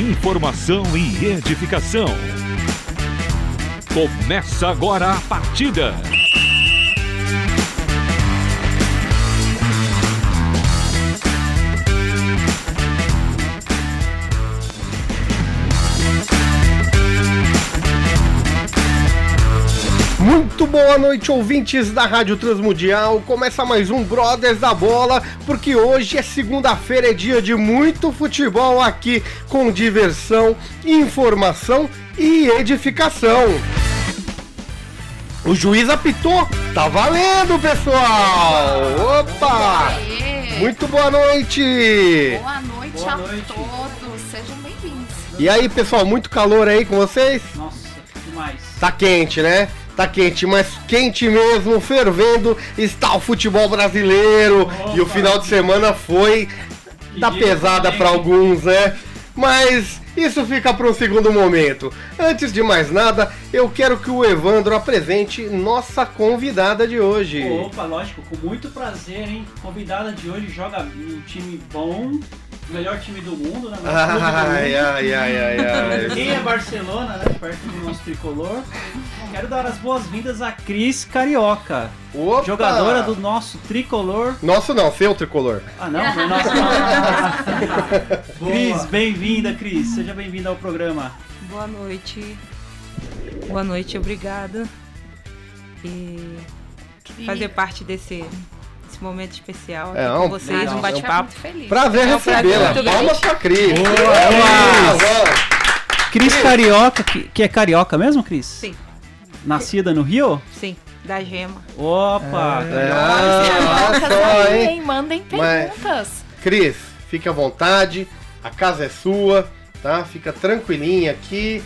informação e edificação. Começa agora a partida. Muito boa noite, ouvintes da Rádio Transmundial. Começa mais um Brothers da Bola, porque hoje é segunda-feira, é dia de muito futebol aqui, com diversão, informação e edificação. O juiz apitou, tá valendo, pessoal! Opa! Muito boa noite! Boa noite Boa a noite. todos, sejam bem-vindos. E aí, pessoal, muito calor aí com vocês? Nossa, demais. Tá quente, né? Tá quente, mas quente mesmo, fervendo, está o futebol brasileiro. Opa. E o final de semana foi da pesada para alguns, né? Mas isso fica para um segundo momento. Antes de mais nada, eu quero que o Evandro apresente nossa convidada de hoje. Opa, lógico, com muito prazer, hein? Convidada de hoje joga um time bom, o melhor time do mundo, né? Ai, ai, ai, ai, Quem ai. é Barcelona, né? Perto do nosso tricolor. Quero dar as boas-vindas a Cris Carioca, Opa! jogadora do nosso tricolor. Nosso não, seu tricolor. Ah, não, foi nosso. Cris, bem-vinda, Cris. Seja bem-vinda ao programa. Boa noite. Boa noite, obrigada. E Cris, fazer parte desse, desse momento especial aqui É, com um- vocês, legal. um bate-papo. muito feliz. Prazer É um prazer recebê-la. Palmas pra Cris. Boa, Boa. Cris Carioca, que, que é carioca mesmo, Cris? Sim, Nascida no Rio? sim, da gema. Opa! É, Olha olha só, aí, hein? Mandem Mas- perguntas. Cris, fique à vontade, a casa é sua, tá? Fica tranquilinha aqui,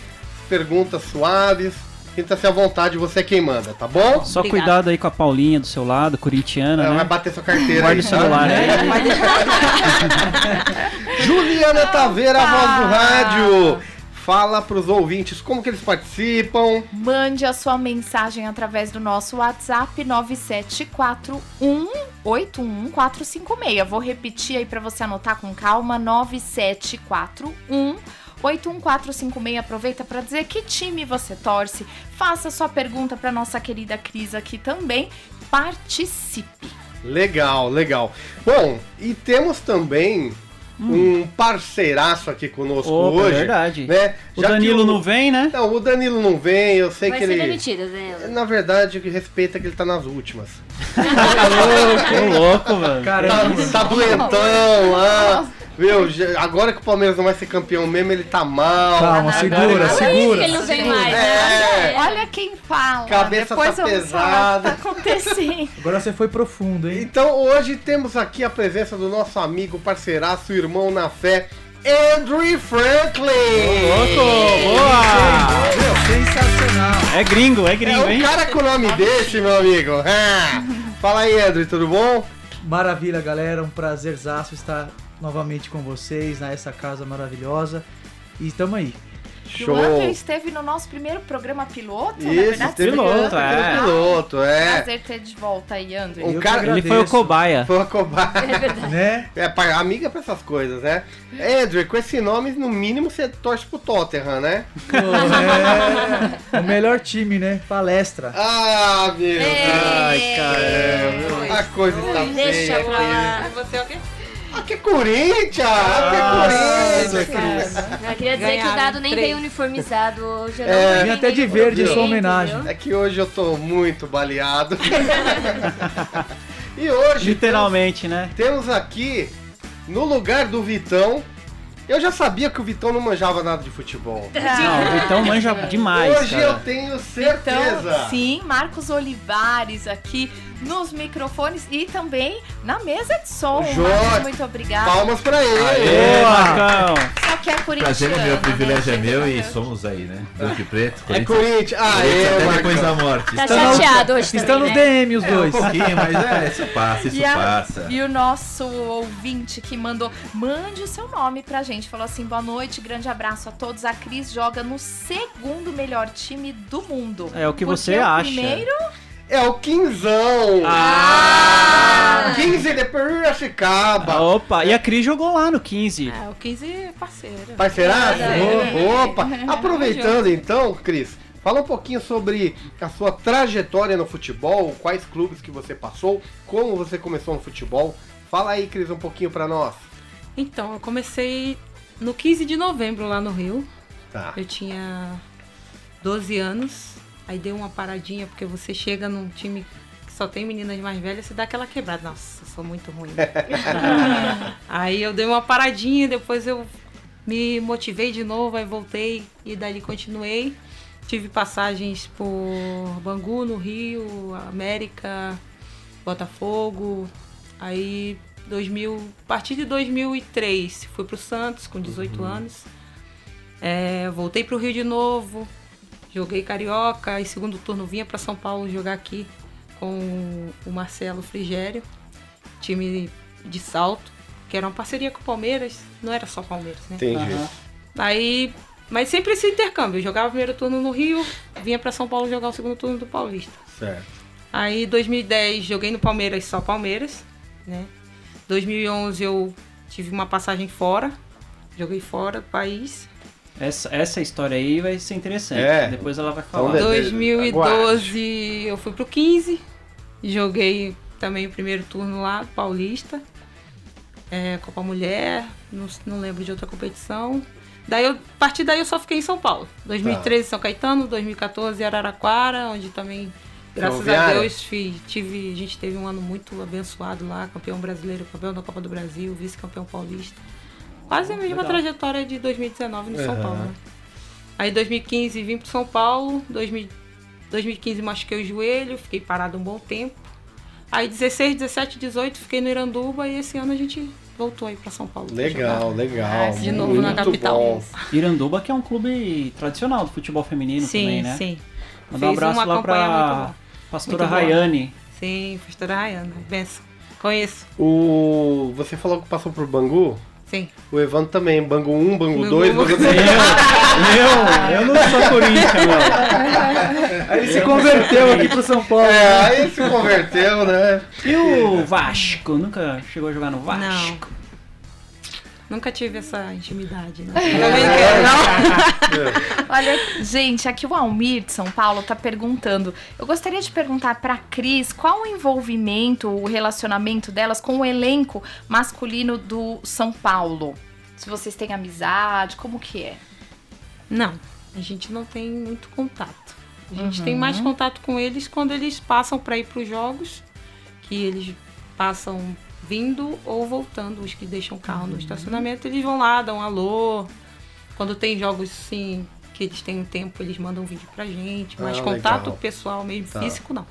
perguntas suaves, sinta-se à vontade, você é quem manda, tá bom? Só Obrigada. cuidado aí com a Paulinha do seu lado, corintiana, Ela vai né? bater sua carteira Guarda o celular aí. Juliana Taveira, a voz do rádio. Fala pros ouvintes como que eles participam. Mande a sua mensagem através do nosso WhatsApp 974181456. Vou repetir aí para você anotar com calma: 974181456. Aproveita para dizer que time você torce. Faça sua pergunta para nossa querida Cris aqui também. Participe. Legal, legal. Bom, e temos também um parceiraço aqui conosco Opa, hoje. verdade. Né? O Já Danilo não vem, né? Não, o Danilo não vem, eu sei Vai que ser ele. demitido, né? Na verdade, o que respeita é que ele tá nas últimas. Ô, louco, mano. Tá, tá doentão lá. Viu? Já- Agora que o Palmeiras não vai ser campeão mesmo, ele tá mal. Calma, segura, segura. Ele não vem mais, É. né? Olha quem fala. Cabeça Depois tá o que pesada. tá acontecendo. Agora você foi profundo, hein? Então hoje temos aqui a presença do nosso amigo, parceiraço, irmão na fé, Andrew Franklin. Louco, boa! Meu, sensacional. É gringo, é É gringo, um hein? cara com o nome desse, meu amigo. Ah. Fala aí, Andrew, tudo bom? Maravilha, galera. Um prazerzaço estar novamente com vocês nessa casa maravilhosa. E estamos aí. Show. O André esteve no nosso primeiro programa piloto, na Isso, verdade. teve piloto, é. piloto, é. Prazer ter de volta aí, André. Eu cara- Ele foi o cobaia. Foi uma cobaia. É verdade. Né? É, amiga pra essas coisas, né? Andrew, com esse nome, no mínimo você torce pro Tottenham, né? É o melhor time, né? Palestra. Ah, meu Deus. Ai, caramba. A coisa está Deixa feia pra aqui. lá. Você é o quê? Ah, que Corinthians! Ah, que Corinthians! Eu queria dizer que o Ganharam Dado nem três. veio uniformizado hoje. eu É. Vim vim até de verde, sua homenagem. entendeu? É que hoje eu tô muito baleado. e hoje Literalmente, né? temos aqui, no lugar do Vitão, eu já sabia que o Vitão não manjava nada de futebol. Não, o Vitão manja demais, hoje eu cara. tenho certeza. Então, sim, Marcos Olivares aqui nos microfones e também na mesa de som. Marcos, muito obrigada. Palmas pra ele. Ê, Boa. Marcão! Só que é corintiano. Prazer é meu, né? privilégio é meu e somos aí, né? Branco e preto, É Corinthians. Corinthians. Ah, Corinthians é, até depois da Marcão. morte. Tá Estão no- chateado hoje Estão também, no né? DM os É um dois. pouquinho, mas é, isso passa, isso E, a- passa. e o nosso ouvinte que mandou, mande o seu nome pra gente. Falou assim: boa noite, grande abraço a todos. A Cris joga no segundo melhor time do mundo. É o que Porque você o acha. Primeiro, é o Quinzão. Ah! 15 de Piracicaba. Opa, e a Cris jogou lá no 15. É, o 15 é parceiro. Parceiraço? É. Opa! Aproveitando então, Cris, fala um pouquinho sobre a sua trajetória no futebol, quais clubes que você passou, como você começou no futebol. Fala aí, Cris, um pouquinho pra nós. Então, eu comecei no 15 de novembro lá no Rio. Tá. Eu tinha 12 anos. Aí dei uma paradinha, porque você chega num time que só tem meninas mais velhas, você dá aquela quebrada. Nossa, eu sou muito ruim. aí eu dei uma paradinha, depois eu me motivei de novo, aí voltei e dali continuei. Tive passagens por Bangu, no Rio, América, Botafogo. Aí 2000, a partir de 2003 fui pro Santos com 18 anos. É, voltei pro Rio de novo, joguei carioca e segundo turno vinha para São Paulo jogar aqui com o Marcelo Frigério, time de salto, que era uma parceria com o Palmeiras, não era só Palmeiras, né? Entendi. Aham. Aí, mas sempre esse intercâmbio, eu jogava o primeiro turno no Rio, vinha para São Paulo jogar o segundo turno do Paulista. Certo. Aí 2010 joguei no Palmeiras, só Palmeiras, né? 2011 eu tive uma passagem fora, joguei fora do país. Essa, essa história aí vai ser interessante. É. Depois ela vai falar. de- 2012 eu fui pro 15, joguei também o primeiro turno lá, Paulista, é, Copa Mulher, não, não lembro de outra competição. Daí eu, a partir daí eu só fiquei em São Paulo. 2013 São Caetano, 2014 Araraquara, onde também, graças a? Deus, fi- tive, a gente teve um ano muito abençoado lá, campeão brasileiro, campeão da Copa do Brasil, vice-campeão paulista. Quase a mesma legal. trajetória de 2019 no São Aham. Paulo. Né? Aí 2015 vim pro São Paulo, 2000 2015 machuquei o joelho, fiquei parado um bom tempo. Aí 16, 17, 18 fiquei no Iranduba e esse ano a gente voltou aí pra São Paulo. Legal, legal. De novo na Muito capital. bom. Iranduba, que é um clube tradicional do futebol feminino Sim, também, né? sim. Mandar um abraço lá boa. pastora. Rayane. Sim, pastora Rayana. Benção. Conheço. O... Você falou que passou por Bangu? Sim. O Evandro também, Bangu 1, Bangu Bangu. 2, Bangu 3. Eu, eu não sou Corinthians, meu. Aí ele se converteu aqui pro São Paulo. É, aí se converteu, né? E o Vasco? Nunca chegou a jogar no Vasco? Nunca tive essa intimidade, né? Olha, gente, aqui o Almir de São Paulo tá perguntando. Eu gostaria de perguntar pra Cris qual o envolvimento, o relacionamento delas com o elenco masculino do São Paulo. Se vocês têm amizade, como que é? Não, a gente não tem muito contato. A gente tem mais contato com eles quando eles passam para ir para os jogos, que eles passam vindo ou voltando, os que deixam o carro no estacionamento, eles vão lá, dão um alô. Quando tem jogos assim que eles têm um tempo, eles mandam um vídeo pra gente, mas Ah, contato legal. pessoal mesmo, Tá. físico não.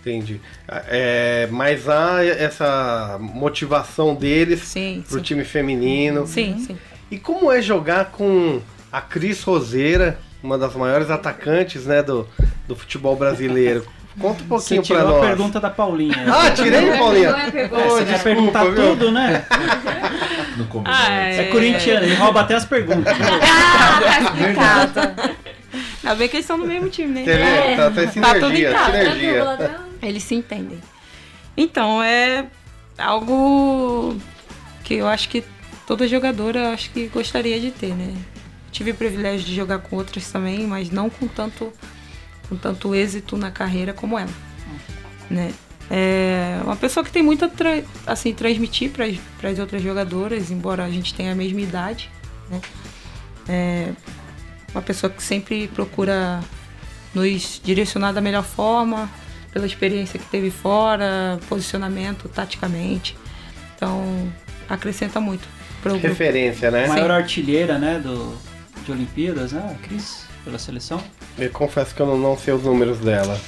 Entendi. É, mas há essa motivação deles Sim, pro sim. time feminino. Sim, sim. E como é jogar com a Cris Roseira, uma das maiores atacantes né, do, do futebol brasileiro? Conta um Você pouquinho pra tirou a nós. pergunta da Paulinha. Ah, tirei, Paulinha? Não é pegou. Ô, Você quer desculpa, perguntar viu? tudo, né? No começo. Ah, É corintiano, ele rouba até as perguntas. Ah, tá explicado. Ainda bem que eles estão no mesmo time, né? Quer ver? Tá, tá Tá tudo em sinergia, casa, sinergia. Eles se entendem. Então, é algo que eu acho que toda jogadora acho que gostaria de ter, né? Tive o privilégio de jogar com outras também, mas não com tanto, com tanto êxito na carreira como ela. Né? É uma pessoa que tem muito a tra- assim, transmitir para as outras jogadoras, embora a gente tenha a mesma idade. Né? É uma pessoa que sempre procura nos direcionar da melhor forma, pela experiência que teve fora, posicionamento, taticamente. Então, acrescenta muito pro grupo. Referência, né? Maior artilheira, né, do, de Olimpíadas, né, a Cris, pela seleção. Eu confesso que eu não, não sei os números dela.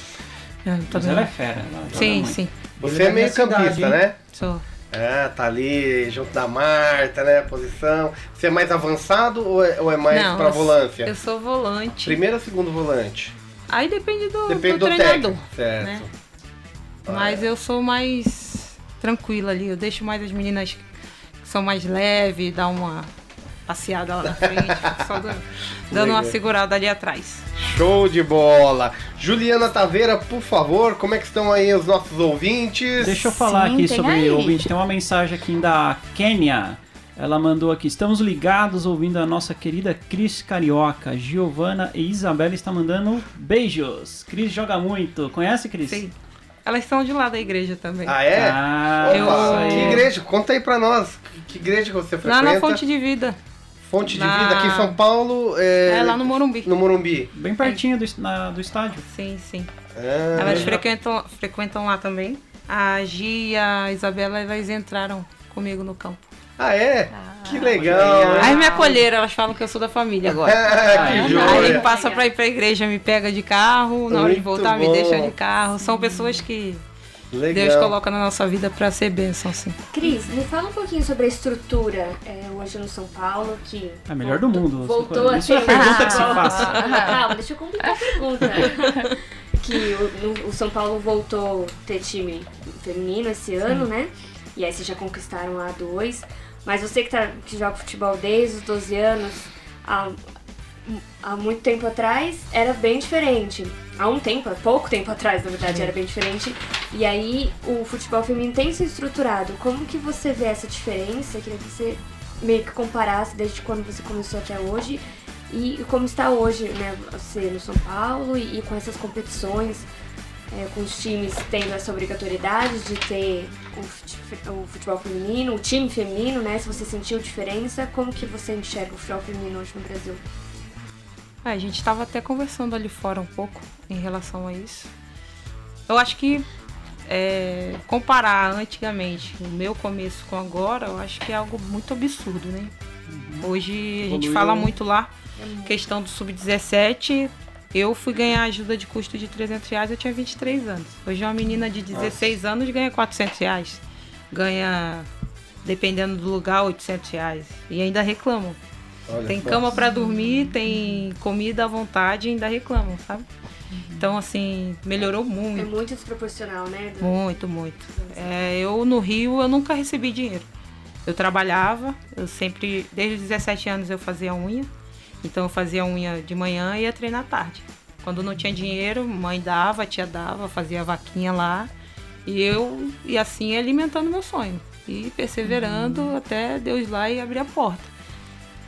É, tá Mas ela é fera. Ela joga Sim, sim. Você é é meio cidade, campista, hein? né? Sou. Ah, tá ali junto da Marta, né? Posição. Você é mais avançado ou é, ou é mais Não, pra volância? Eu sou volante. Primeiro ou segundo volante? Aí depende do, Depende do do, treinador. técnico. Certo. né? Ah, Mas é. eu sou mais tranquila ali. Eu deixo mais as meninas que são mais leves, dar uma passeada lá na frente, só dando, dando uma segurada ali atrás. Show de bola. Juliana Taveira, por favor, como é que estão aí os nossos ouvintes? Deixa eu falar Sim, aqui sobre aí. o ouvinte. Tem uma mensagem aqui da Kênia. Ela mandou aqui: estamos ligados ouvindo a nossa querida Cris Carioca. Giovana e Isabela está mandando beijos. Cris joga muito. Conhece, Cris? Sim. Elas são de lá da igreja também. Ah, é? Ah, Opa, eu- que igreja? Conta aí pra nós. Que igreja que você lá frequenta? na Fonte de Vida. Fonte de na- Vida aqui em São Paulo. É, É lá no Morumbi. no Morumbi. Bem pertinho do, na- do estádio. Sim, sim. Ah, Elas frequentam, frequentam lá também. A Gi e a Isabela, elas entraram comigo no campo. ah, é? que legal. Ah. Aí me acolheram, elas falam que eu sou da família agora. Ah, que Aí joia. passa pra ir pra igreja, me pega de carro, na hora de voltar bom. me deixa de carro. São pessoas que Legal. Deus coloca na nossa vida pra ser bênção, sim. Cris, me fala um pouquinho sobre a estrutura é, hoje no São Paulo, que... É a melhor do mundo. Voltou a Isso é a ter- pergunta que se faz. Calma, deixa eu complicar a pergunta. que o, o São Paulo voltou a ter time feminino esse ano, né? E aí vocês já conquistaram a A2. Mas você que, tá, que joga futebol desde os 12 anos, há, há muito tempo atrás era bem diferente. Há um tempo, há pouco tempo atrás, na verdade, era bem diferente. E aí o futebol feminino tem se estruturado. Como que você vê essa diferença? Queria que você meio que comparasse desde quando você começou até hoje e como está hoje, né, você no São Paulo e, e com essas competições, é, com os times tendo essa obrigatoriedade de ter o futebol feminino, o time feminino, né? Se você sentiu diferença, como que você enxerga o futebol feminino hoje no Brasil? É, a gente estava até conversando ali fora um pouco em relação a isso. Eu acho que é, comparar antigamente o meu começo com agora, eu acho que é algo muito absurdo, né? Hoje a gente fala muito lá, questão do sub-17. Eu fui ganhar ajuda de custo de 300 reais, eu tinha 23 anos. Hoje uma menina de 16 anos ganha 400 reais. Ganha, dependendo do lugar, 800 reais. E ainda reclamam. Olha Tem cama pra dormir, tem comida à vontade e ainda reclamam, sabe? Então, assim, melhorou É muito. muito desproporcional, né? do- Muito, muito. É, eu no Rio eu nunca recebi dinheiro. Eu trabalhava, eu sempre, desde os 17 anos eu fazia unha. Então eu fazia unha de manhã e ia treinar à tarde. Quando não tinha dinheiro, mãe dava, tia dava, fazia vaquinha lá. E eu e assim alimentando meu sonho. E perseverando até Deus lá e abrir a porta.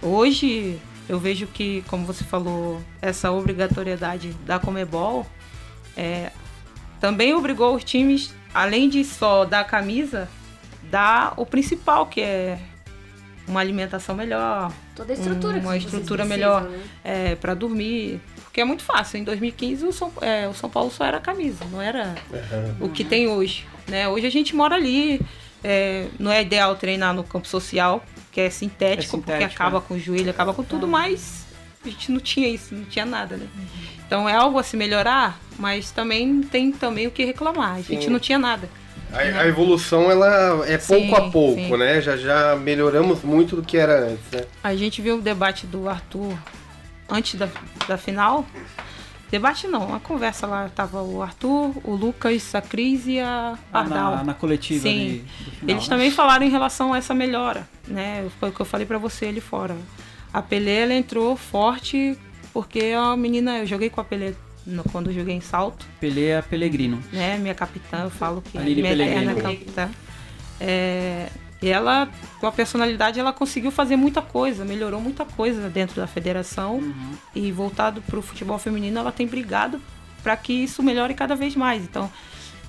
Hoje eu vejo que, como você falou, essa obrigatoriedade da Comebol é, também obrigou os times, além de só dar a camisa, dar o principal, que é uma alimentação melhor, Toda a estrutura que uma estrutura precisam, melhor né? é, para dormir. Porque é muito fácil. Em 2015 o São, é, o São Paulo só era camisa, não era o que tem hoje. Né? Hoje a gente mora ali. é, não é ideal treinar no campo social, que é sintético, É porque sintético, acaba é. com o joelho, acaba com tudo, mas a gente não tinha isso, não tinha nada, né? Então é algo a se melhorar, mas também tem também o que reclamar. A gente Sim. não tinha nada. A, a evolução ela é pouco Sim, a pouco, sim. né? Já já melhoramos muito do que era antes, né? A gente viu o debate do Arthur antes da, da final. Debate não, uma conversa lá. Tava o Arthur, o Lucas, a Cris e a Pardal. Na, na coletiva Sim. ali final, Eles né? também falaram em relação a essa melhora, né? Foi o que eu falei pra você ali fora. A Pelé, ela entrou forte porque a menina... Eu joguei com a Pelé no- quando eu joguei em salto, Pelé é Pelegrino. né? Minha capitã, eu falo que A Lili minha Pellegrino. eterna capitã. É, e ela, com a personalidade, ela conseguiu fazer muita coisa, melhorou muita coisa dentro da federação. Uhum. E voltado para o futebol feminino, ela tem brigado para que isso melhore cada vez mais. Então,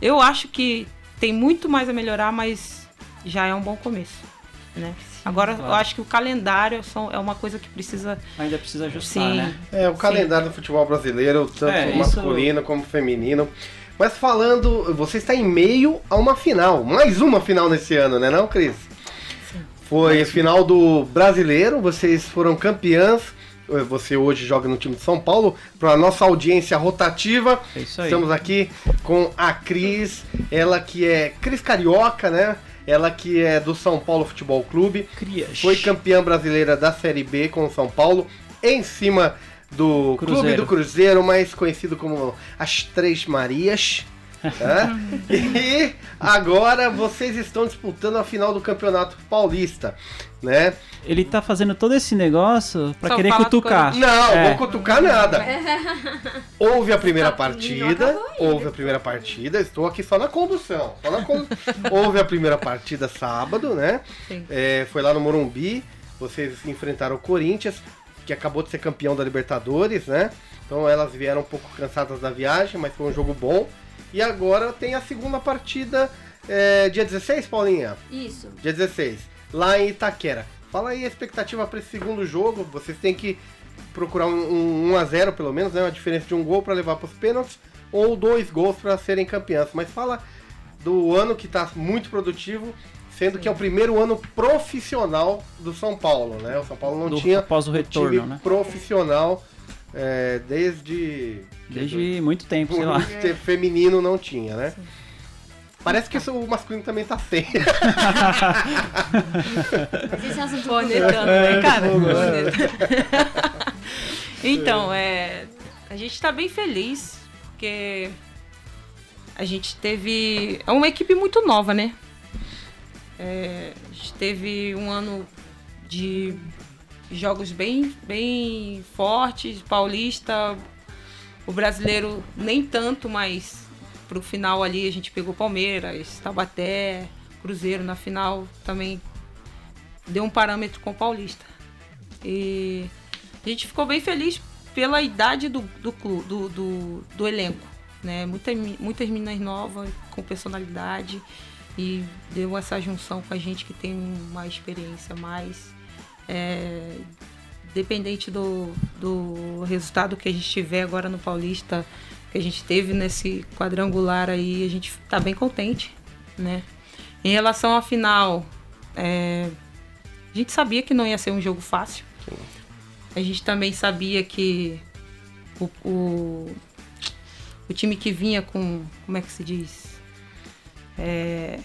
eu acho que tem muito mais a melhorar, mas já é um bom começo. Né? Agora, claro. eu acho que o calendário são- é uma coisa que precisa. Ainda precisa ajustar, Sim. né? É, o Sim. calendário do futebol brasileiro, tanto É, isso- masculino como feminino. Mas falando, você está em meio a uma final, mais uma final nesse ano, né não, Cris? Foi a final do Brasileiro, vocês foram campeãs. Você hoje joga no time de São Paulo. Para nossa audiência rotativa, É isso aí. estamos aqui com a Cris, ela que é Cris Carioca, né? Ela que é do São Paulo Futebol Clube. Crias. Foi campeã brasileira da Série B com o São Paulo, em cima do Clube Cruzeiro. do Cruzeiro, mais conhecido como as Três Marias. né? E agora vocês estão disputando a final do Campeonato Paulista, né? Ele tá fazendo todo esse negócio pra Só querer cutucar. Não, É. vou cutucar nada. Houve a primeira partida, houve a primeira partida, estou aqui só na condução, só na condu... houve a primeira partida sábado, né? É, foi lá no Morumbi, vocês enfrentaram o Corinthians, que acabou de ser campeão da Libertadores, né? Então elas vieram um pouco cansadas da viagem, mas foi um jogo bom. E agora tem a segunda partida, é, dia 16, Paulinha? Isso. Dia 16, lá em Itaquera. Fala aí a expectativa para esse segundo jogo. Vocês têm que procurar um, um 1x0 pelo menos, né? Uma diferença de um gol para levar para os pênaltis ou dois gols para serem campeãs. Mas fala do ano que está muito produtivo, sendo que é o primeiro ano profissional do São Paulo, né? O São Paulo não Do- tinha após o um retorno, time né? profissional é, desde Desde muito tempo, sei lá. Ter feminino não tinha, né? Parece que o masculino também tá sem. Mas esse é assunto Cornetando, É, né, cara? é. Então, é, a gente tá bem feliz, porque a gente teve. É uma equipe muito nova, né? É, a gente teve um ano de jogos bem, bem fortes, paulista, o brasileiro nem tanto, mas pro final ali a gente pegou Palmeiras, Taubaté, Cruzeiro na final também deu um parâmetro com o Paulista. E a gente ficou bem feliz pela idade do, do, do, do, do elenco. Né? Muita, mi- muitas meninas novas, com personalidade. E deu essa junção com a gente que tem uma experiência mais. é, dependente do, do resultado que a gente tiver agora no Paulista, que a gente teve nesse quadrangular aí, a gente tá bem contente, né? Em relação à final, é, a gente sabia que não ia ser um jogo fácil. A gente também sabia que o, o, o time que vinha com, como é que se diz? É,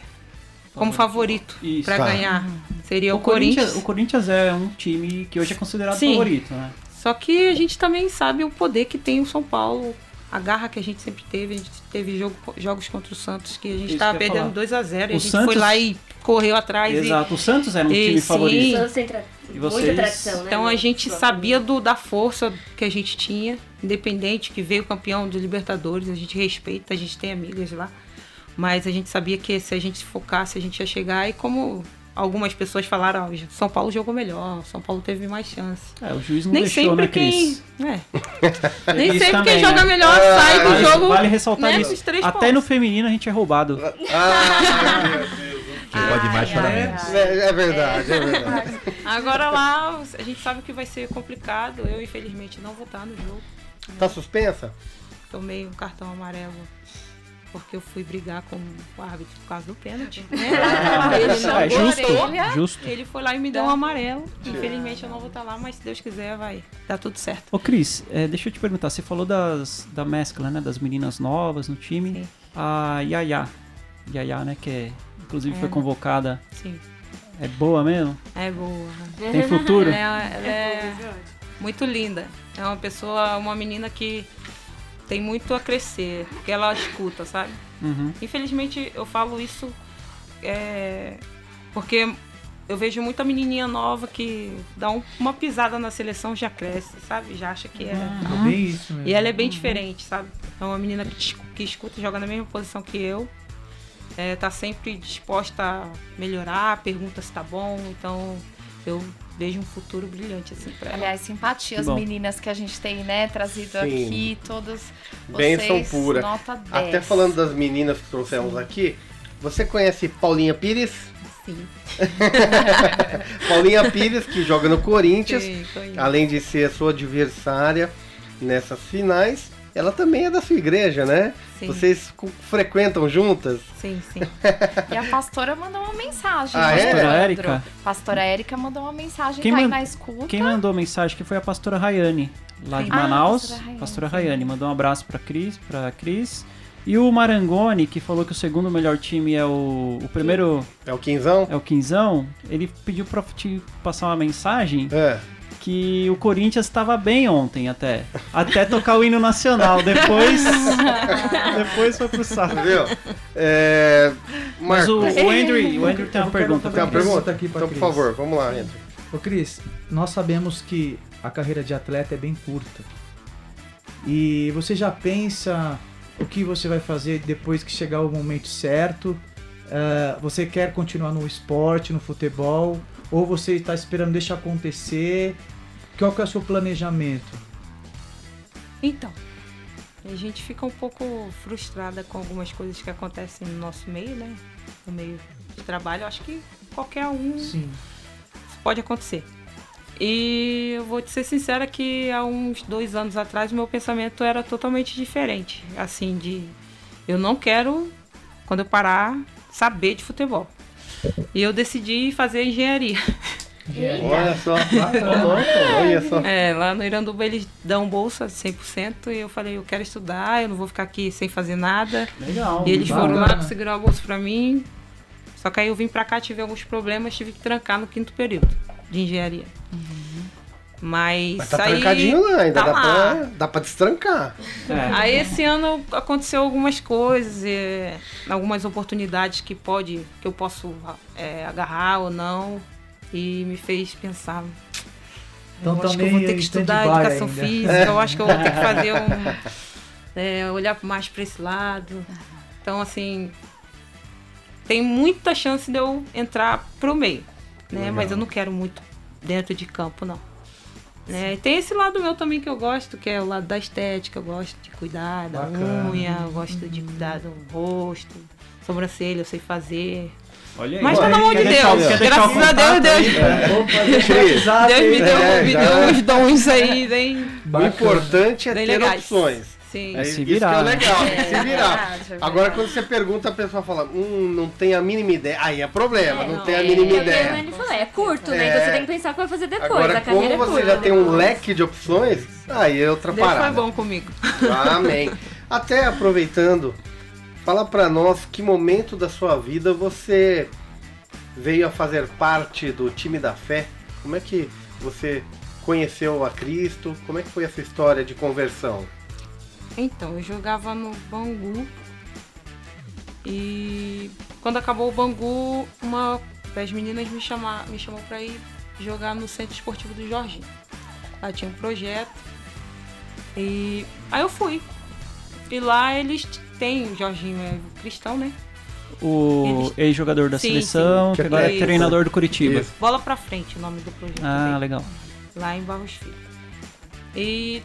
como favorito para Tá. ganhar seria o, O Corinthians, Corinthians. o Corinthians é um time que hoje é considerado Sim. favorito, né? Só que a gente também sabe o poder que tem o São Paulo, a garra que a gente sempre teve. A gente teve jogo- jogos contra o Santos que a gente estava perdendo falar. 2 a 0 e O a gente Santos- foi lá e correu atrás. e- Exato. O Santos era um E time sim. favorito. E vocês- muita tradição, né? Então a gente sabia do, da força que a gente tinha, independente, que veio campeão de Libertadores, a gente respeita, a gente tem amigas lá. Mas a gente sabia que se a gente se focasse, a gente ia chegar. E como algumas pessoas falaram, ó, São Paulo jogou melhor, São Paulo teve mais chance. É, o juiz não Nem deixou, sempre né, quem. Cris? É. Nem sempre também, quem joga né? melhor Ah, sai do Vale, jogo. vale ressaltar né, isso. Até no pontos. feminino a gente é roubado. Ah, meu Deus. Pode mais para menos. É, é verdade, é verdade. Agora lá, a gente sabe que vai ser complicado. Eu, infelizmente, não vou estar no jogo. Tá suspensa? Tomei um cartão amarelo porque eu fui brigar com o árbitro por causa do pênalti. Né? Ele, não É justo, gostou. justo. Ele foi lá e me deu um amarelo. Infelizmente eu não vou estar lá, mas se Deus quiser vai dar tudo certo. Ô Cris, é, deixa eu te perguntar, você falou das, da mescla, né, das meninas novas no time. Sim. A Yaya, Yaya, né, que é, inclusive É. foi convocada, Sim, é boa mesmo? é boa. Tem futuro? Ela, é- ela é muito linda. É uma pessoa, uma menina que tem muito a crescer, porque ela escuta, sabe? Uhum. Infelizmente eu falo isso é, porque eu vejo muita menininha nova que dá um- uma pisada na seleção já cresce, sabe? Já acha que é. É bem isso mesmo. E ela é bem diferente, sabe? É uma menina que, que escuta, joga na mesma posição que eu. É, tá sempre disposta a melhorar, pergunta se tá bom. Então eu vejo um futuro brilhante assim pra ela. Aliás, simpatia as meninas que a gente tem, né, trazido Sim. aqui, todas vocês, pura. nota 10. Até falando das meninas que trouxemos aqui, você conhece Paulinha Pires? Sim. Paulinha Pires, que joga no Corinthians, Sim, além de ser a sua adversária nessas finais, ela também é da sua igreja, né? Sim. Vocês frequentam juntas? Sim, sim. E a pastora mandou uma mensagem. Ah, né, é? Pastora? Érica? Pastora Érica mandou uma mensagem, Quem tá man- na escuta. Quem mandou a mensagem que foi a pastora Rayane, lá de Ah, Manaus. pastora Rayane, pastora. Rayane mandou um abraço pra Cris, pra Cris. E o Marangoni, que falou que o segundo melhor time é o. O primeiro É o Quinzão? é o Quinzão, ele pediu pra te passar uma mensagem É. que o Corinthians estava bem ontem até. Até tocar o hino nacional. Depois. depois foi pro saco. Entendeu? É, Mas o, o Andrew, o Andrew tem uma pergunta. tem uma pergunta? aqui pra Então, por favor, vamos lá, Andrew. Ô Cris, nós sabemos que a carreira de atleta é bem curta. E você já pensa o que você vai fazer depois que chegar o momento certo? Eh, você quer continuar no esporte, no futebol? Ou você está esperando deixar acontecer? Qual que é o seu planejamento? Então, a gente fica um pouco frustrada com algumas coisas que acontecem no nosso meio, né? No meio de trabalho. Acho que qualquer um Sim. pode acontecer. E eu vou te ser sincera que há uns dois anos atrás meu pensamento era totalmente diferente. Assim, de eu não quero, quando eu parar, saber de futebol. E eu decidi fazer engenharia. Olha só. Olha só. É, lá no Iranduba eles dão bolsa de 100% e eu falei, eu quero estudar, eu não vou ficar aqui sem fazer nada. Legal. E eles foram lá, bacana. conseguiram a bolsa pra mim. Só que aí eu vim pra cá, tive alguns problemas, tive que trancar no quinto período de engenharia. Mas, Mas tá aí, trancadinho lá, ainda tá dá, lá. pra, dá pra destrancar. É. Aí esse ano aconteceu algumas coisas, é, algumas oportunidades que pode, que eu posso é, agarrar ou não. E me fez pensar. Então eu acho que eu vou ter que estudar educação ainda. física, eu acho que eu vou ter que fazer um. é, olhar mais para esse lado. Então, assim. Tem muita chance de eu entrar pro meio. Né? Legal. Mas eu não quero muito dentro de campo, não. Né? E tem esse lado meu também que eu gosto, que é o lado da estética. Eu gosto de cuidar da Bacana. unha, eu gosto de cuidar do rosto, sobrancelha, eu sei fazer. Olha aí. Mas pelo amor de Deus, graças a Deus, Deus, WhatsApp Deus me aí. deu, É, me deu uns dons aí, bem, O importante é ter legais. opções. Sim. É se isso virar, que é né? legal, É, se virar. verdade, é Agora, verdade. quando você pergunta, a pessoa fala, hum, não tem a mínima ideia. Aí é problema, É, não, não, tem a é, mínima é que ideia. Anne falou, é curto, É. né? Então você tem que pensar o que vai fazer depois. Agora, como é você curta já tem um leque de opções, aí é outra Deus foi parada. bom comigo. Amém. Até aproveitando, fala pra nós que momento da sua vida você veio a fazer parte do time da fé. Como é que você conheceu a Cristo? Como é que foi essa história de conversão? Então, eu jogava no Bangu. E quando acabou o Bangu, uma das meninas me, chama, me chamou pra ir jogar no Centro Esportivo do Jorginho. Lá tinha um projeto. E aí eu fui. E lá eles têm, o Jorginho é cristão, né? O Eles- ex-jogador da Sim, seleção, sim. que agora é treinador do Curitiba. Isso. Bola pra frente, o nome do projeto. Ah, dele. legal. lá em Barros Filho. E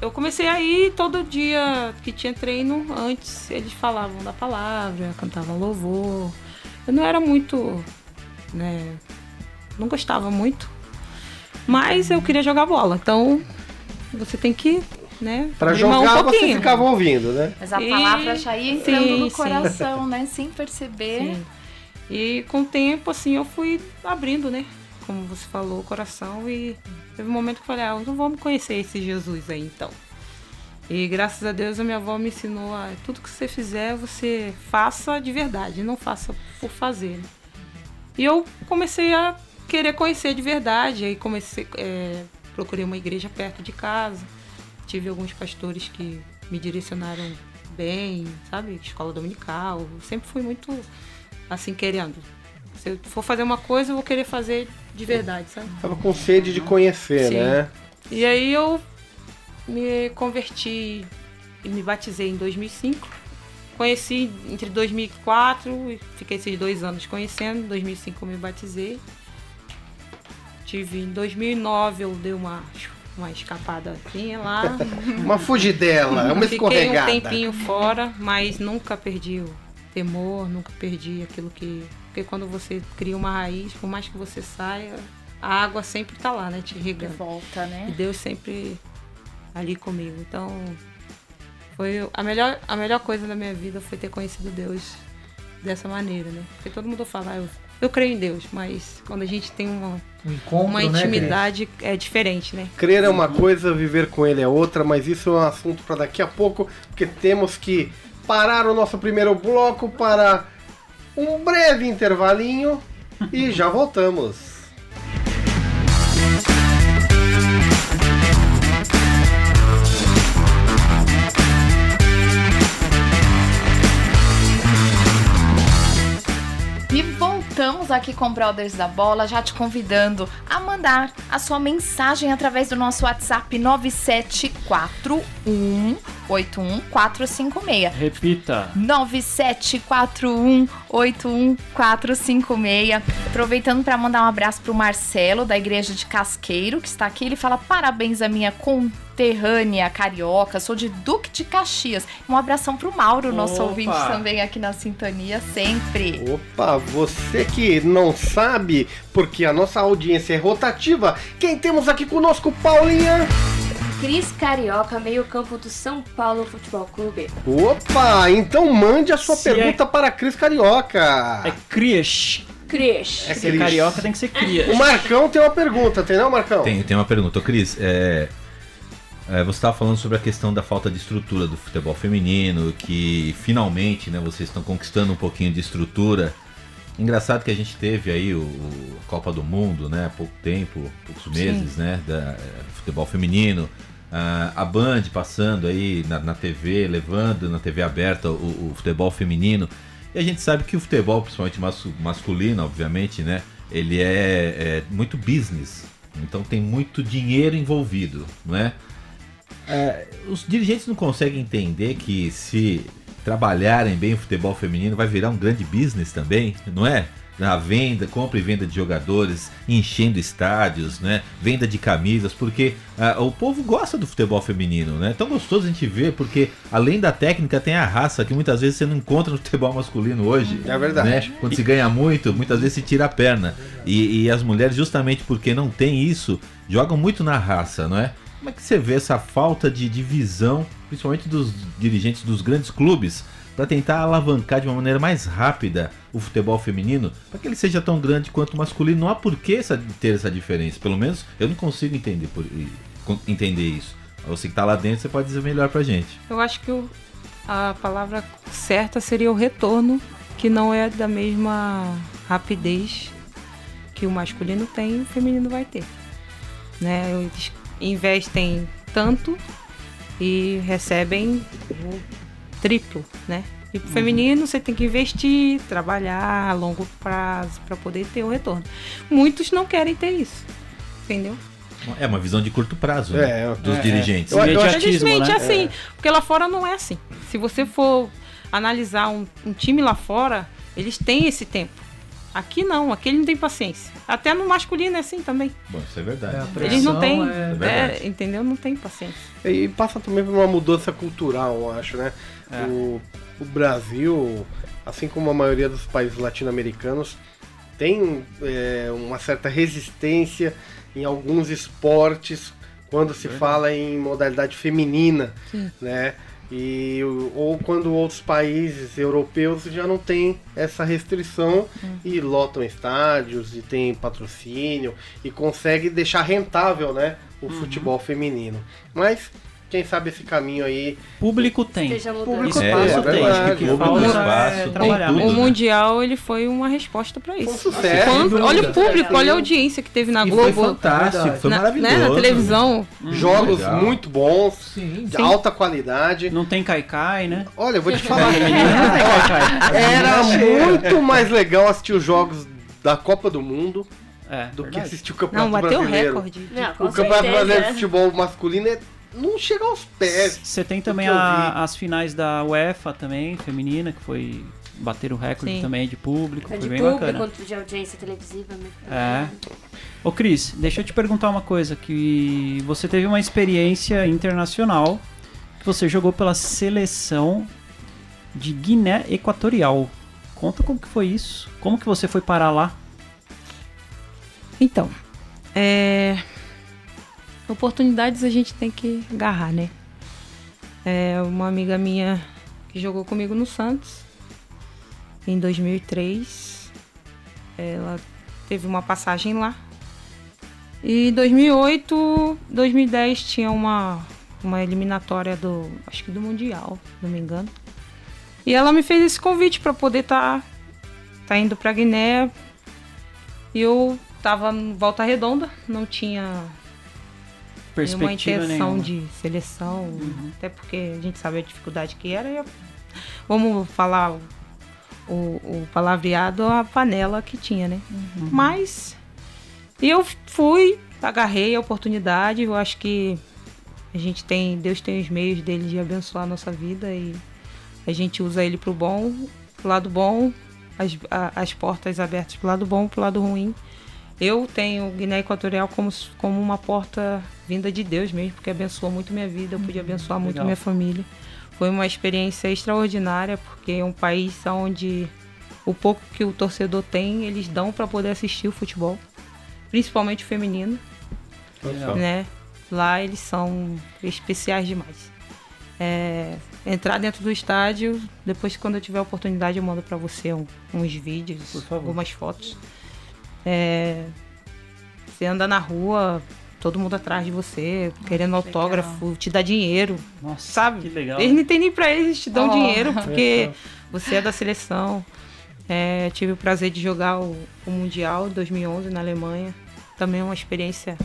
eu comecei a ir todo dia que tinha treino, antes eles falavam da palavra, cantavam louvor. Eu não era muito, né, não gostava muito, mas eu queria jogar bola, então você tem que, né, Pra jogar um você ficava ouvindo, né? Mas a E- palavra já ia entrando Sim, no sim. coração, né? Sem perceber. Sim. E com o tempo, assim, eu fui abrindo, né? Como você falou, o coração. E teve um momento que eu falei, ah, então vamos conhecer esse Jesus aí, então. E graças a Deus a minha avó me ensinou a tudo que você fizer, você faça de verdade, não faça por fazer. né? E eu comecei a querer conhecer de verdade. Aí comecei, é, procurei uma igreja perto de casa. Tive alguns pastores que me direcionaram bem, sabe? Escola dominical. Eu sempre fui muito assim, querendo. Se eu for fazer uma coisa, eu vou querer fazer de verdade, sabe? Tava com sede de conhecer, Sim. né? E aí eu me converti e me batizei em 2005. Conheci entre 2004 e fiquei esses dois anos conhecendo. Em 2005 eu me batizei. Tive em 2009 eu dei uma uma escapadazinha lá. Uma fugidela, uma Fiquei escorregada. um tempinho fora, mas nunca perdi o temor, nunca perdi aquilo que. Porque quando você cria uma raiz, por mais que você saia, a água sempre tá lá, né? Te De regando. volta, E né? Deus sempre ali comigo. Então, foi a melhor, a melhor coisa da minha vida foi ter conhecido Deus dessa maneira, né? Porque todo mundo fala, "Ah, eu, eu creio em Deus, mas quando a gente tem uma, Um encontro, uma né, intimidade, é diferente, né? Crer é uma coisa, viver com ele é outra, mas isso é um assunto para daqui a pouco, porque temos que parar o nosso primeiro bloco para um breve intervalinho e já voltamos. Aqui com Brothers da Bola, já te convidando a mandar a sua mensagem através do nosso WhatsApp 9741 81456. Repita. 974181456. Aproveitando para mandar um abraço pro Marcelo, da Igreja de Casqueiro, que está aqui. Ele fala: parabéns à minha conterrânea carioca, sou de Duque de Caxias. Um abração pro Mauro, nosso Opa! ouvinte também aqui na sintonia, sempre. Opa, você que não sabe, porque a nossa audiência é rotativa, quem temos aqui conosco, Paulinha? Cris Carioca, meio campo do São Paulo Futebol Clube. Opa, então mande a sua Se é- pergunta para a Cris Carioca. É Crias. Cris. É Cris. carioca tem que ser Crias. O Marcão tem uma pergunta, tem não, Marcão? Tem, tem uma pergunta, Ô, Cris. É, é, você estava falando sobre a questão da falta de estrutura do futebol feminino, que finalmente né, vocês estão conquistando um pouquinho de estrutura. Engraçado que a gente teve aí o, o Copa do Mundo, né? Há pouco tempo, poucos meses, né? Da, é, do futebol feminino. Ah, a Band passando aí na, na TV, levando na TV aberta o, o futebol feminino. E a gente sabe que o futebol, principalmente mas- masculino, obviamente, né? Ele é, é muito business. Então tem muito dinheiro envolvido, não é? É, os dirigentes não conseguem entender que se trabalharem bem o futebol feminino vai virar um grande business também, não é? Na venda, compra e venda de jogadores, enchendo estádios, né? Venda de camisas, porque ah, o povo gosta do futebol feminino, né? É tão gostoso a gente ver, porque além da técnica tem a raça que muitas vezes você não encontra no futebol masculino hoje. É verdade. né? Quando se ganha muito, muitas vezes se tira a perna. E, e as mulheres, justamente porque não tem isso, jogam muito na raça, não é? Como é que você vê essa falta de divisão, principalmente dos dirigentes dos grandes clubes, para tentar alavancar de uma maneira mais rápida o futebol feminino, para que ele seja tão grande quanto o masculino? Não há por que ter essa diferença. Pelo menos eu não consigo entender, por, entender isso. Você que tá lá dentro, você pode dizer melhor pra gente. Eu acho que o- a palavra certa seria o retorno, que não é da mesma rapidez que o masculino tem o feminino vai ter. Né? Eles investem tanto e recebem o triplo, né? E pro feminino você tem que investir, trabalhar a longo prazo para poder ter o retorno. Muitos não querem ter isso, entendeu? É uma visão de curto prazo né? É, dos é, dirigentes. Eu- eu acho- Imediatismo, Infelizmente né? é assim, porque lá fora não é assim. Se você for analisar um, um time lá fora, eles têm esse tempo. Aqui não, aqui ele não tem paciência. Até no masculino é assim também. Bom, isso é verdade. É, Eles não têm, é- verdade. é, entendeu? Não tem paciência. E passa também por uma mudança cultural, eu acho, né? É. O, o Brasil, assim como a maioria dos países latino-americanos, tem é, uma certa resistência em alguns esportes quando se fala em modalidade feminina, né? E, ou quando outros países europeus já não têm essa restrição e lotam estádios e tem patrocínio e consegue deixar rentável, né, o futebol feminino. Mas quem sabe esse caminho aí Público tem. Público Espaço tem, é tem. Acho que o que Público, falta espaço, é tem tudo, o né? Mundial ele foi uma resposta para com isso. sucesso. Quando- sem olha o público, olha a audiência que teve na E foi Globo, fantástico, foi na, maravilhoso. né, na televisão. Jogos Legal. muito bons, Sim. de alta qualidade. Não tem caicai, né? Olha, eu vou te falar. Não tem caicai. Era muito mais legal assistir os jogos da Copa do Mundo É, do que verdade. assistir o Campeonato Não, bateu Brasileiro. recorde. Não, com O Campeonato certeza. Brasileiro de Futebol Masculino é- não chega aos pés. Você tem também a- as finais da UEFA também, feminina, que foi bater o recorde Sim. também de público, foi de bem público bacana. quanto de audiência televisiva. né? É. Ô Cris, deixa eu te perguntar uma coisa, que você teve uma experiência internacional, que você jogou pela seleção de Guiné Equatorial. Conta como que foi isso, como que você foi parar lá? Então, é... oportunidades a gente tem que agarrar, né? É uma amiga minha que jogou comigo no Santos em 2003. Ela teve uma passagem lá. E em 2008, 2010 tinha uma uma eliminatória do, acho que do mundial, não me engano. E ela me fez esse convite para poder estar tá, indo para Guiné. E eu tava em Volta Redonda, não tinha Perspectiva intenção nenhuma. de seleção, até porque a gente sabe a dificuldade que era. e eu- vamos falar o, o, palavreado a panela que tinha, né? Mas eu fui, agarrei a oportunidade. Eu acho que a gente tem, Deus tem os meios dele de abençoar a nossa vida e a gente usa ele pro bom, pro lado bom, as, a- as portas abertas pro lado bom, pro lado ruim. Eu tenho Guiné Equatorial como, como uma porta vinda de Deus mesmo, porque abençoou muito minha vida, eu pude abençoar muito legal. minha família. Foi uma experiência extraordinária, porque é um país onde o pouco que o torcedor tem, eles dão para poder assistir o futebol, principalmente o feminino, Legal. né? Lá eles são especiais demais. É, entrar dentro do estádio, depois quando eu tiver a oportunidade eu mando para você um- uns vídeos, algumas fotos. É, você anda na rua, todo mundo atrás de você, querendo que legal. autógrafo, te dá dinheiro, Nossa, sabe? que legal. Eles não tem nem pra eles, te dão Oh. dinheiro, porque você é da seleção. É, tive o prazer de jogar o, o Mundial 2011 na Alemanha. Também é uma experiência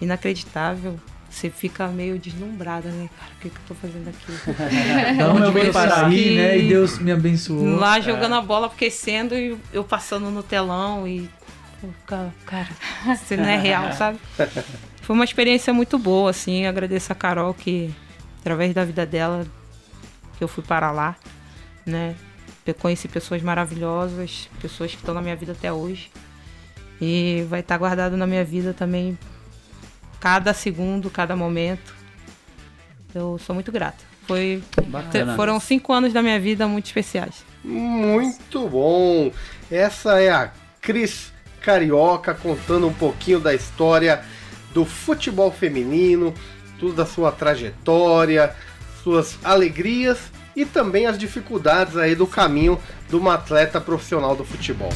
inacreditável. Você fica meio deslumbrada, né, cara? O que, que eu tô fazendo aqui? Onde eu veio parar sair, aqui? né? E Deus me abençoou. Lá jogando a bola, aquecendo e eu passando no telão e. eu ficava, Cara, você não é real, sabe? Foi uma experiência muito boa, assim. Agradeço a Carol que, através da vida dela, que eu fui para lá, né? Eu conheci pessoas maravilhosas, pessoas que estão na minha vida até hoje. E vai estar guardado na minha vida também cada segundo, cada momento. Eu sou muito grata. Foi, Bacana. foram cinco anos da minha vida muito especiais. Muito bom. Essa é a Cris Carioca contando um pouquinho da história do futebol feminino, tudo da sua trajetória, suas alegrias e também as dificuldades aí do caminho de uma atleta profissional do futebol.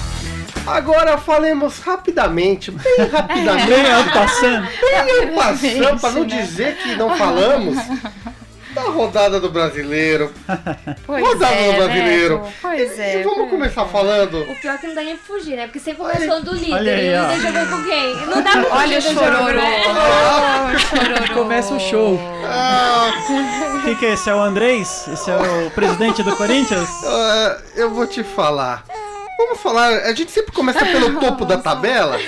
Agora falemos rapidamente, bem rapidamente, Bem, passando. bem passando, para não né? dizer que não falamos, rodada do brasileiro. Pois Rodada é, do brasileiro. né? Pois E é. vamos começar falando O pior é que não dá nem pra fugir, né? Porque sempre começa falando do líder. Olha aí, e o ó. líder jogou com quem? Não dá pra Olha o jogo, chororô. né? Olha o chororô. Começa o show. Ah, O que, que é esse? É o Andrés? Esse é o presidente do Corinthians? ah, eu vou te falar. Vamos falar, a gente sempre começa pelo topo da tabela.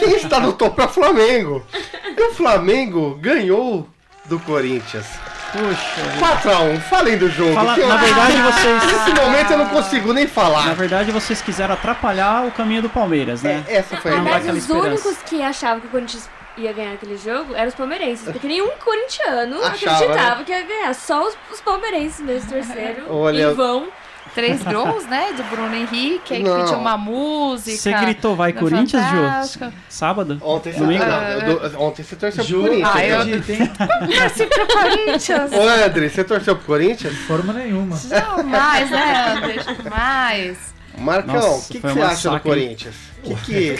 Quem está no topo é o Flamengo. E o Flamengo ganhou do Corinthians. Puxa. 4x1, falem do jogo. Fala- que eu- na verdade, vocês- Nesse momento eu não consigo nem Na falar. verdade, vocês quiseram atrapalhar o caminho do Palmeiras, né? É, Essa foi Na a verdade, os esperança. únicos que achavam que o Corinthians ia ganhar aquele jogo eram os palmeirenses. Porque nenhum corintiano Achava, acreditava né? que ia ganhar. Só os, os palmeirenses mesmo torceram. Olha, em vão. Três gols, né? Do Bruno Henrique, aí Não. pediu uma música. Você gritou vai da Corinthians, Fantástica. Jô? Sábado? Ontem você, Domingo? não, do- ontem você torceu pro Ju, Corinthians. Ah, eu- né? hein? Torci pro Corinthians. Ô André, você torceu pro Corinthians? Forma nenhuma. Jamais, né, André? Jamais. Marcão, o Nossa, que, que foi um você acha do massacre. Corinthians? Que que...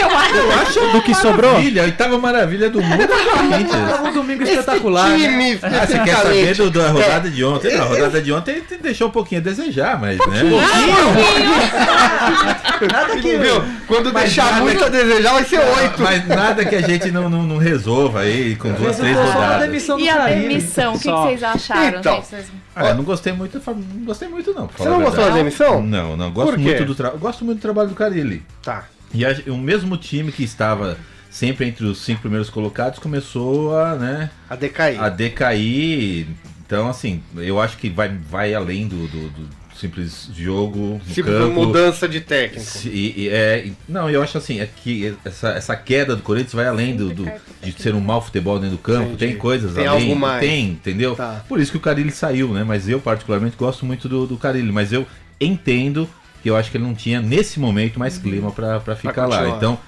Eu acho Do que sobrou? maravilha, a oitava maravilha do mundo é o. Um domingo espetacular. né? time Ah, você quer saber do, da rodada de ontem? Não, a rodada de ontem te deixou um pouquinho a desejar, mas né? Nada que. Viu? Quando Mas deixar nada muito que- a desejar, vai ser oito. Mas nada que a gente não, não, não resolva aí com duas, três rodadas. demissão E a demissão, o que, que vocês acharam? Então. Ah, eu não gostei muito, não gostei muito não. Você não gostou da demissão? Não, não, gosto muito do tra... gosto muito do trabalho do Carilli. Tá. E a- o mesmo time que estava sempre entre os cinco primeiros colocados começou a, né, A decair. a decair. Então, assim, eu acho que vai, vai além do, do- do simples jogo no campo. mudança de técnico. Se- e- é, não, eu acho assim, é que essa, essa queda do Corinthians vai além do, do- de ser um mau futebol dentro do campo, Entendi. tem coisas Tem além, algo mais. tem, entendeu? Tá. Por isso que o Carilli saiu, né? Mas eu particularmente gosto muito do, do Carilli, mas eu entendo eu acho que ele não tinha nesse momento mais clima pra pra ficar lá. Então,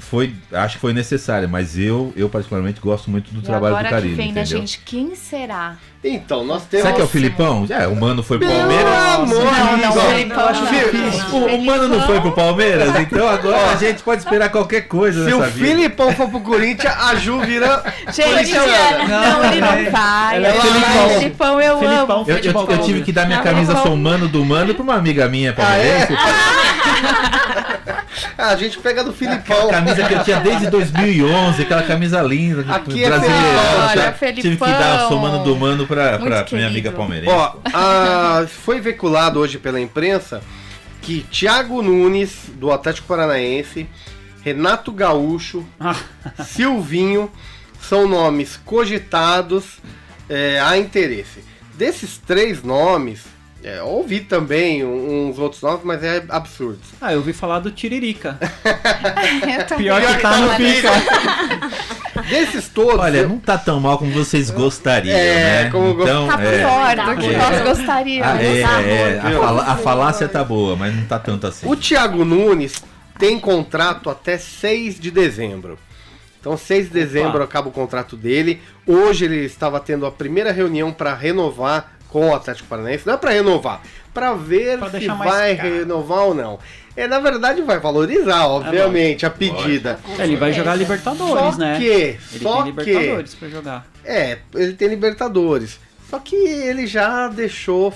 foi, acho que foi necessário, mas eu, eu particularmente gosto muito do E trabalho agora do Carilli, que vem da gente, quem será? Então, nós temos. Será que é o Filipão? É, o Mano foi pro Palmeiras. amor Não, não. Felipão acho não. difícil. O, o Mano não foi pro Palmeiras, então agora a gente pode esperar qualquer coisa Se o vida. Filipão for pro Corinthians, a Ju vira. Gente, corintiana. não, ele não vai. Ela é vai. Filipão, eu Felipão. amo. Eu, eu- Filipão. eu tive que dar minha camisa. Sou Mano do Mano pra uma amiga minha palmeirense. Ah, a gente pega do Filipão. Aquela camisa que eu tinha desde 2011, aquela camisa linda, Aqui é brasileira. Olha, tive que dar Mano do Mano pra, pra minha amiga palmeirense. Ó, a- foi veiculado hoje pela imprensa que Thiago Nunes, do Atlético Paranaense, Renato Gaúcho, Ah. Silvinho, são nomes cogitados é, a interesse. Desses três nomes, é, ouvi também uns outros nomes, mas é absurdo. Ah, eu ouvi falar do Tiririca. Pior que tá no pica. Desses todos, Olha, eu- não tá tão mal como vocês gostariam, É, né? como então, Tá é, pior do que É. nós gostaríamos. Ah, é, é, a, fala- a falácia tá boa, mas não tá tanto assim. O Thiago Nunes tem contrato até 6 de dezembro. Então, 6 de dezembro acaba o contrato dele. Hoje ele estava tendo a primeira reunião para renovar com o Atlético Paranaense. Não é para renovar, para ver Pra se vai caro. renovar ou não. É, na verdade, vai valorizar, obviamente, a pedida. É, ele vai jogar Libertadores, Só né? que, Ele só tem que, Libertadores pra jogar. é, ele tem Libertadores. Só que ele já deixou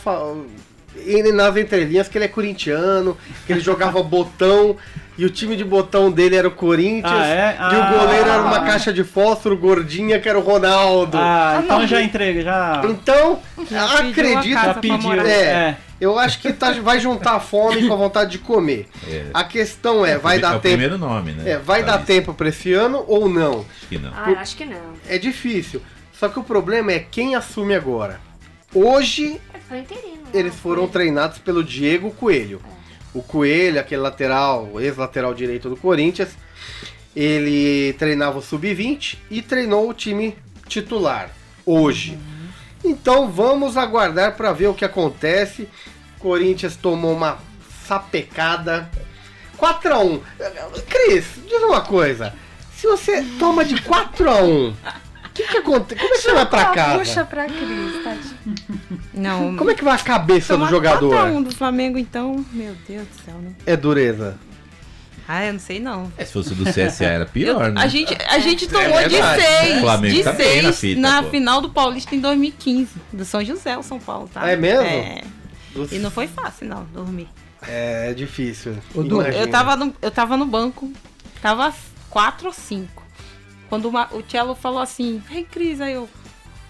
nas entrelinhas que ele é corintiano, que ele jogava botão e o time de botão dele era o Corinthians. Ah, é? E o Ah. goleiro era uma caixa de fósforo gordinha que era o Ronaldo. Ah, então não. já entrega, já. Então, Já acredito. Já pra pediu. É. É. Eu acho que tá- vai juntar a fome com a vontade de comer. É. A questão é, vai é dar o tempo. primeiro nome, né? É, vai dar isso. tempo pra esse ano ou não? Acho que não. Ah, acho que não. É difícil. Só que o problema é quem assume agora. Hoje É, foi interino. Eles foram treinados pelo Diego Coelho. O Coelho, aquele lateral, ex-lateral direito do Corinthians, ele treinava o sub-20 e treinou o time titular hoje. Então vamos aguardar para ver o que acontece. Corinthians tomou uma sapecada 4 a 1. Cris, diz uma coisa. Se você toma de 4 a 1, o que que acontece? Como é que você vai pra casa? Puxa pra Cris, tadinho. Não. Como é que vai a cabeça do jogador? 4 a 1 do Flamengo, então, meu Deus do céu, né? É dureza. Ah, eu não sei não. É, se fosse do CSA era pior, Eu- né? a, gente, a gente tomou de verdade. seis. O Flamengo de tá bem na seis fita, na final do Paulista em 2015. Do São José, o São Paulo, tá? É mesmo? É. E não foi fácil, não, dormir. É difícil. Imagina. Eu tava, no, eu tava no banco, tava 4 ou 5. Quando uma- o Cello falou assim, vem Cris, aí eu.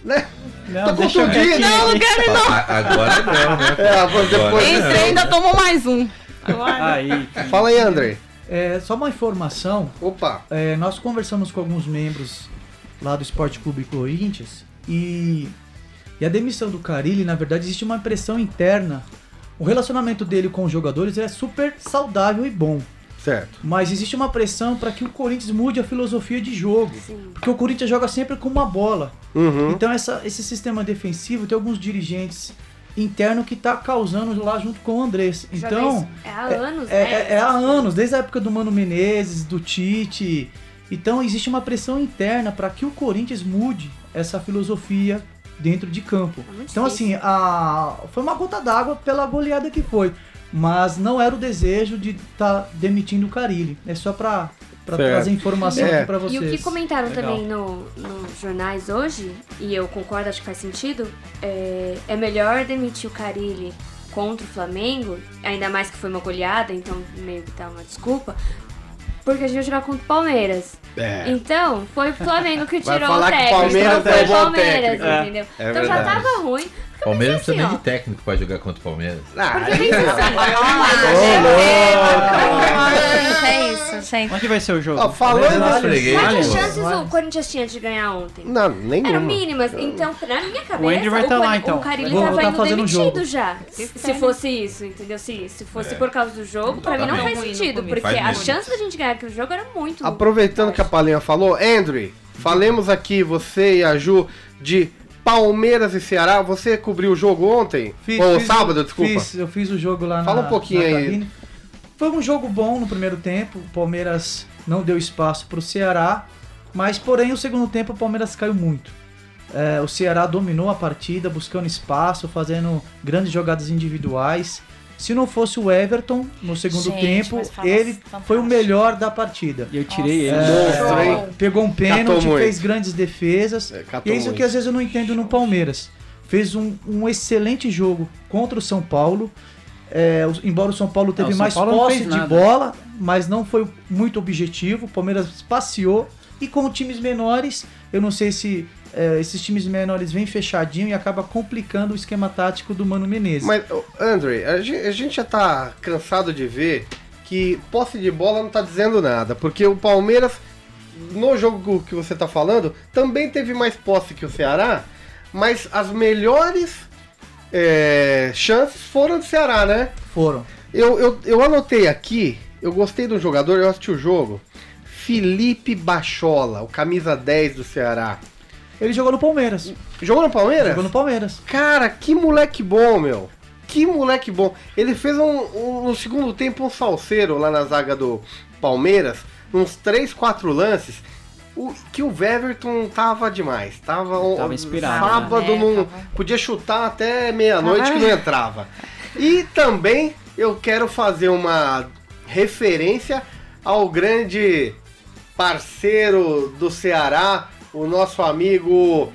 Né? Não, Tô deixa eu contundido. Não, não quero não. A- Agora não, né? É, agora depois- Entrei e ainda tomou mais um. Agora, Aí. Fala aí, André. É, só uma informação, Opa. é, nós conversamos com alguns membros lá do Esporte Clube Corinthians e, e a demissão do Carilli, na verdade, existe uma pressão interna. O relacionamento dele com os jogadores é super saudável e bom, Certo. mas existe uma pressão para que o Corinthians mude a filosofia de jogo, Sim. porque o Corinthians joga sempre com uma bola. Uhum. Então essa- esse sistema defensivo tem alguns dirigentes internos que tá causando lá junto com o Andrés. Então É há anos, é, né? é- é há anos, desde a época do Mano Menezes, do Tite. Então existe uma pressão interna para que o Corinthians mude essa filosofia dentro de campo. É Então difícil. assim, a, foi uma gota d'água pela goleada que foi, mas não era o desejo de estar demitindo o Carilli. É só para trazer informação É. aqui para E vocês. o que comentaram Legal. também no, nos jornais hoje, e eu concordo, acho que faz sentido, é, é melhor demitir o Carilli contra o Flamengo, ainda mais que foi uma goleada, então meio que tá uma desculpa, porque a gente vai jogar contra o Palmeiras. É. Então, foi o Flamengo que tirou o que o técnico. Palmeiras então é foi o Palmeiras, técnico. É. entendeu? É então já tava ruim. Palmeiras não assim, precisa nem ó. de técnico pra jogar contra o Palmeiras. Ah, assim, Gente, é isso, gente. Onde vai ser o jogo? Ó, falando nisso- quantas pô. chances o Corinthians tinha de ganhar ontem? Não, nenhuma. Eram mínimas. Então, na minha cabeça, Andrew vai tá lá, então. o Carilli Vou- tava tá indo fazendo o demitido jogo. já. Se, se fosse isso, entendeu? Se, se fosse por causa do jogo, pra mim não faz sentido. Porque a chance da gente ganhar aquele jogo era muito. Aproveitando que a Palinha falou, Andrew, falemos aqui, você e a Ju, de Palmeiras e Ceará. Você cobriu o jogo ontem? Ou sábado, o- desculpa. Fiz, eu fiz o jogo lá Fala na um pouquinho aí. cabine. Foi um jogo bom no primeiro tempo. O Palmeiras não deu espaço para o Ceará, mas porém o segundo tempo o Palmeiras caiu muito. É, o Ceará dominou a partida, buscando espaço, fazendo grandes jogadas individuais. Se não fosse o Everton no segundo Gente, tempo, ele fantástico. foi o melhor da partida. E eu tirei Nossa. ele. É, pegou um pênalti, fez grandes defesas. É, E é isso muito. que às vezes eu não entendo no Palmeiras. Fez um, um excelente jogo contra o São Paulo. É, embora o São Paulo teve o São mais Paulo não posse de bola, mas não foi muito objetivo. O Palmeiras passeou. E com times menores, eu não sei se é, esses times menores vêm fechadinho e acaba complicando o esquema tático do Mano Menezes. Mas, André, a gente já tá cansado de ver que posse de bola não tá dizendo nada, porque o Palmeiras, no jogo que você tá falando, também teve mais posse que o Ceará, mas as melhores é, chances foram do Ceará, né? Foram. Eu, eu, eu anotei aqui, eu gostei do jogador, eu assisti o jogo. Felipe Bachola, o camisa 10 do Ceará. Ele jogou no Palmeiras. Jogou no Palmeiras? Jogou no Palmeiras. Cara, que moleque bom, meu. Que moleque bom. Ele fez um, um- no segundo tempo um salseiro lá na zaga do Palmeiras, uns 3, 4 lances. O, que o Weverton tava demais. Tava, um- Tava inspirado, Sábado né? não, Tava. podia chutar até meia-noite que não entrava. E também eu quero fazer uma referência ao grande parceiro do Ceará, o nosso amigo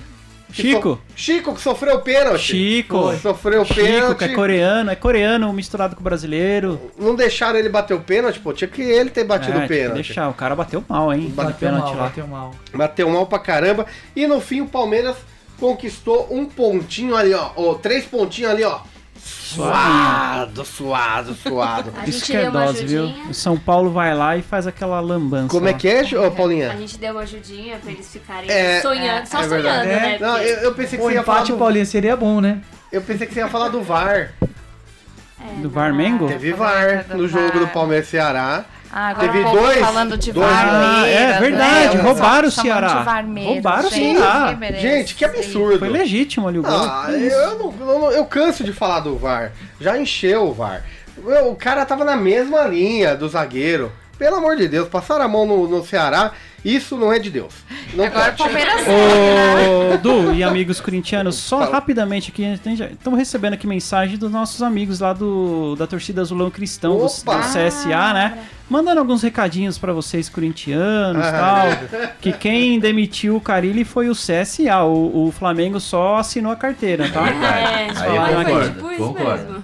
Chico. so- Chico que sofreu pênalti. Chico. Sofreu Chico, pênalti. que é coreano, é coreano misturado com brasileiro. Não deixaram ele bater o pênalti, pô. Tinha que ele ter batido é, o tinha que pênalti. deixar, o cara bateu mal, hein? Bateu de pênalti mal, lá. bateu mal. Bateu mal pra caramba. E no fim o Palmeiras conquistou um pontinho ali, ó. Ó, três pontinhos ali, ó. Suado, suado, suado. A Isso que é dose, viu? O São Paulo vai lá e faz aquela lambança. Como é que é, ô, A Paulinha? gente deu uma ajudinha pra eles ficarem É, sonhando, só é sonhando, verdade. né? Não, Porque- eu, eu pensei que O você ia falar empate, do... Paulinha, seria bom, né? Eu pensei que você ia falar do VAR. É, Do não. Varmengo? Teve VAR é é no jogo VAR? do Palmeiras e Ceará. Ah, agora Teve o povo dois- falando de dois- Ah, é verdade, né? roubaram o Ceará. Roubaram o gente, Ceará. que beleza. Gente, que absurdo. Foi legítimo ali o gol. Ah, eu, eu não, eu não- eu canso de falar do VAR. Já encheu o VAR. Meu, O cara tava na mesma linha do zagueiro. Pelo amor de Deus, passaram a mão no, no Ceará. Isso não é de Deus. Não Agora o pode. Palmeiras sabe, né? Ô, Du e amigos corintianos, só rapidamente aqui, estamos recebendo aqui mensagem dos nossos amigos lá do, da torcida Azulão Cristão, do, do! CSA, né? Mandando alguns recadinhos pra vocês corintianos e Ah. tal. Que quem demitiu o Carilli foi o CSA, o, o Flamengo só assinou a carteira, tá? É, Aí eu mas foi concordo, tipo isso concordo. mesmo.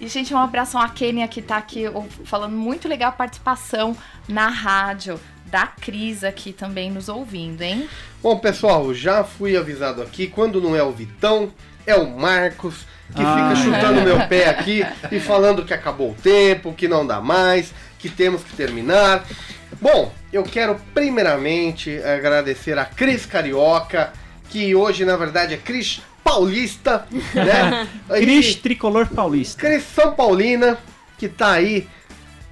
E, gente, um abração à Kênia que tá aqui falando muito legal a participação na rádio. Da Cris aqui também nos ouvindo, hein? Bom, pessoal, já fui avisado aqui. Quando não é o Vitão, é o Marcos. Que Ah. fica chutando meu pé aqui e falando que acabou o tempo, que não dá mais, que temos que terminar. Bom, eu quero primeiramente agradecer a Cris Carioca, que hoje na verdade é Cris Paulista, né? Cris Tricolor Paulista. Cris São Paulina, que tá aí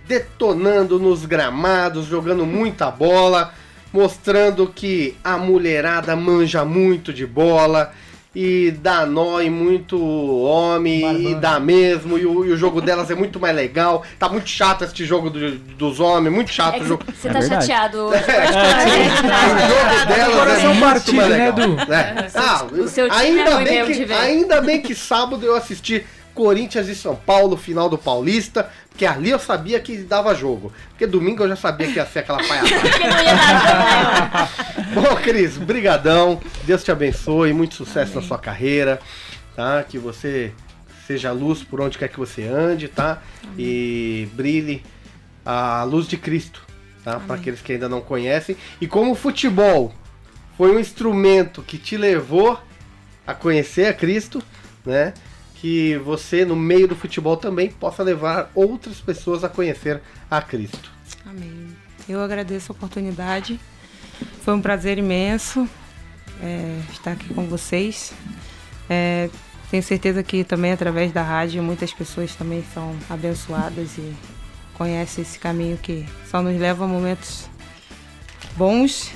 detonando nos gramados, jogando muita bola, mostrando que a mulherada manja muito de bola e dá nó em muito homem e dá mesmo, e o, e o jogo delas é muito mais legal. Tá muito chato este jogo do- dos homens, muito chato É o jogo. você É tá verdade. chateado hoje. O jogo delas é muito partido, mais né, legal. Du? É. Ah, o seu time ainda é bem que, de ver. Ainda bem que sábado eu assisti Corinthians e São Paulo, final do Paulista, porque ali eu sabia que dava jogo. Porque domingo eu já sabia que ia ser aquela palhaçada. Certo. Bom, Cris, brigadão. Deus te abençoe, muito sucesso na sua carreira, tá? Que você seja luz por onde quer que você ande, tá? E brilhe a luz de Cristo, tá? Para aqueles que ainda não conhecem. E como o futebol foi um instrumento que te levou a conhecer a Cristo, né? Que você, no meio do futebol, também possa levar outras pessoas a conhecer a Cristo. Amém. Eu agradeço a oportunidade. Foi um prazer imenso é, estar aqui com vocês. É, tenho certeza que também através da rádio muitas pessoas também são abençoadas e conhecem esse caminho que só nos leva a momentos bons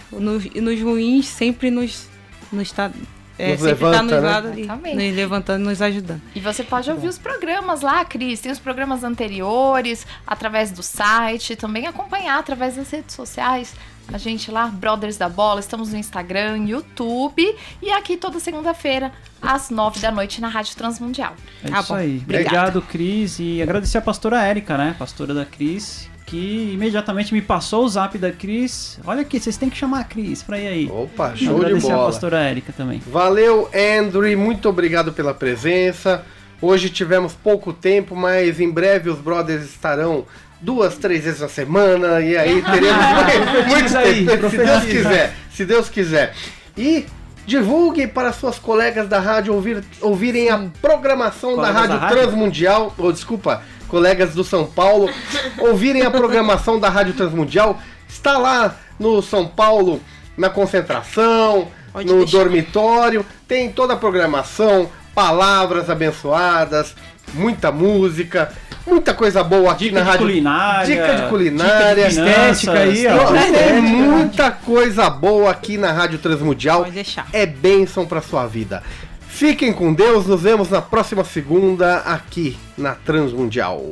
e nos ruins sempre nos, nos tá, é, Nos sempre tá levanta, nos né? e levantando, nos ajudando. E você pode ouvir os programas lá, Cris. Tem os programas anteriores, através do site, também acompanhar através das redes sociais. A gente lá, Brothers da Bola, estamos no Instagram, YouTube e aqui toda segunda-feira, às nove da noite, na Rádio Transmundial. É Tá isso bom. aí. Obrigada. Obrigado, Cris. E agradecer a pastora Érica, né? Pastora da Cris, que imediatamente me passou o zap da Cris. Olha aqui, vocês têm que chamar a Cris pra ir aí. Opa, show de agradecer a bola. pastora Érica também. Valeu, Andrew, muito obrigado pela presença. Hoje tivemos pouco tempo, mas em breve os brothers estarão duas, três vezes na semana e aí teremos muito aí, tempo, se Deus quiser, se Deus quiser. E Divulgue para suas colegas da rádio ouvir, ouvirem a programação da Rádio da rádio? Transmundial. Ou desculpa, colegas do São Paulo, ouvirem a programação da Rádio Transmundial. Está lá no São Paulo, na concentração, Pode no deixar. dormitório. Tem toda a programação, palavras abençoadas, muita música, muita coisa boa aqui Dica na de Rádio. culinária. Dica de culinária, dica de finanças, estética aí, ó. Tem muita coisa boa aqui na Rádio Transmundial. Pode deixar. É bênção para sua vida. Fiquem com Deus, nos vemos na próxima segunda aqui na Transmundial.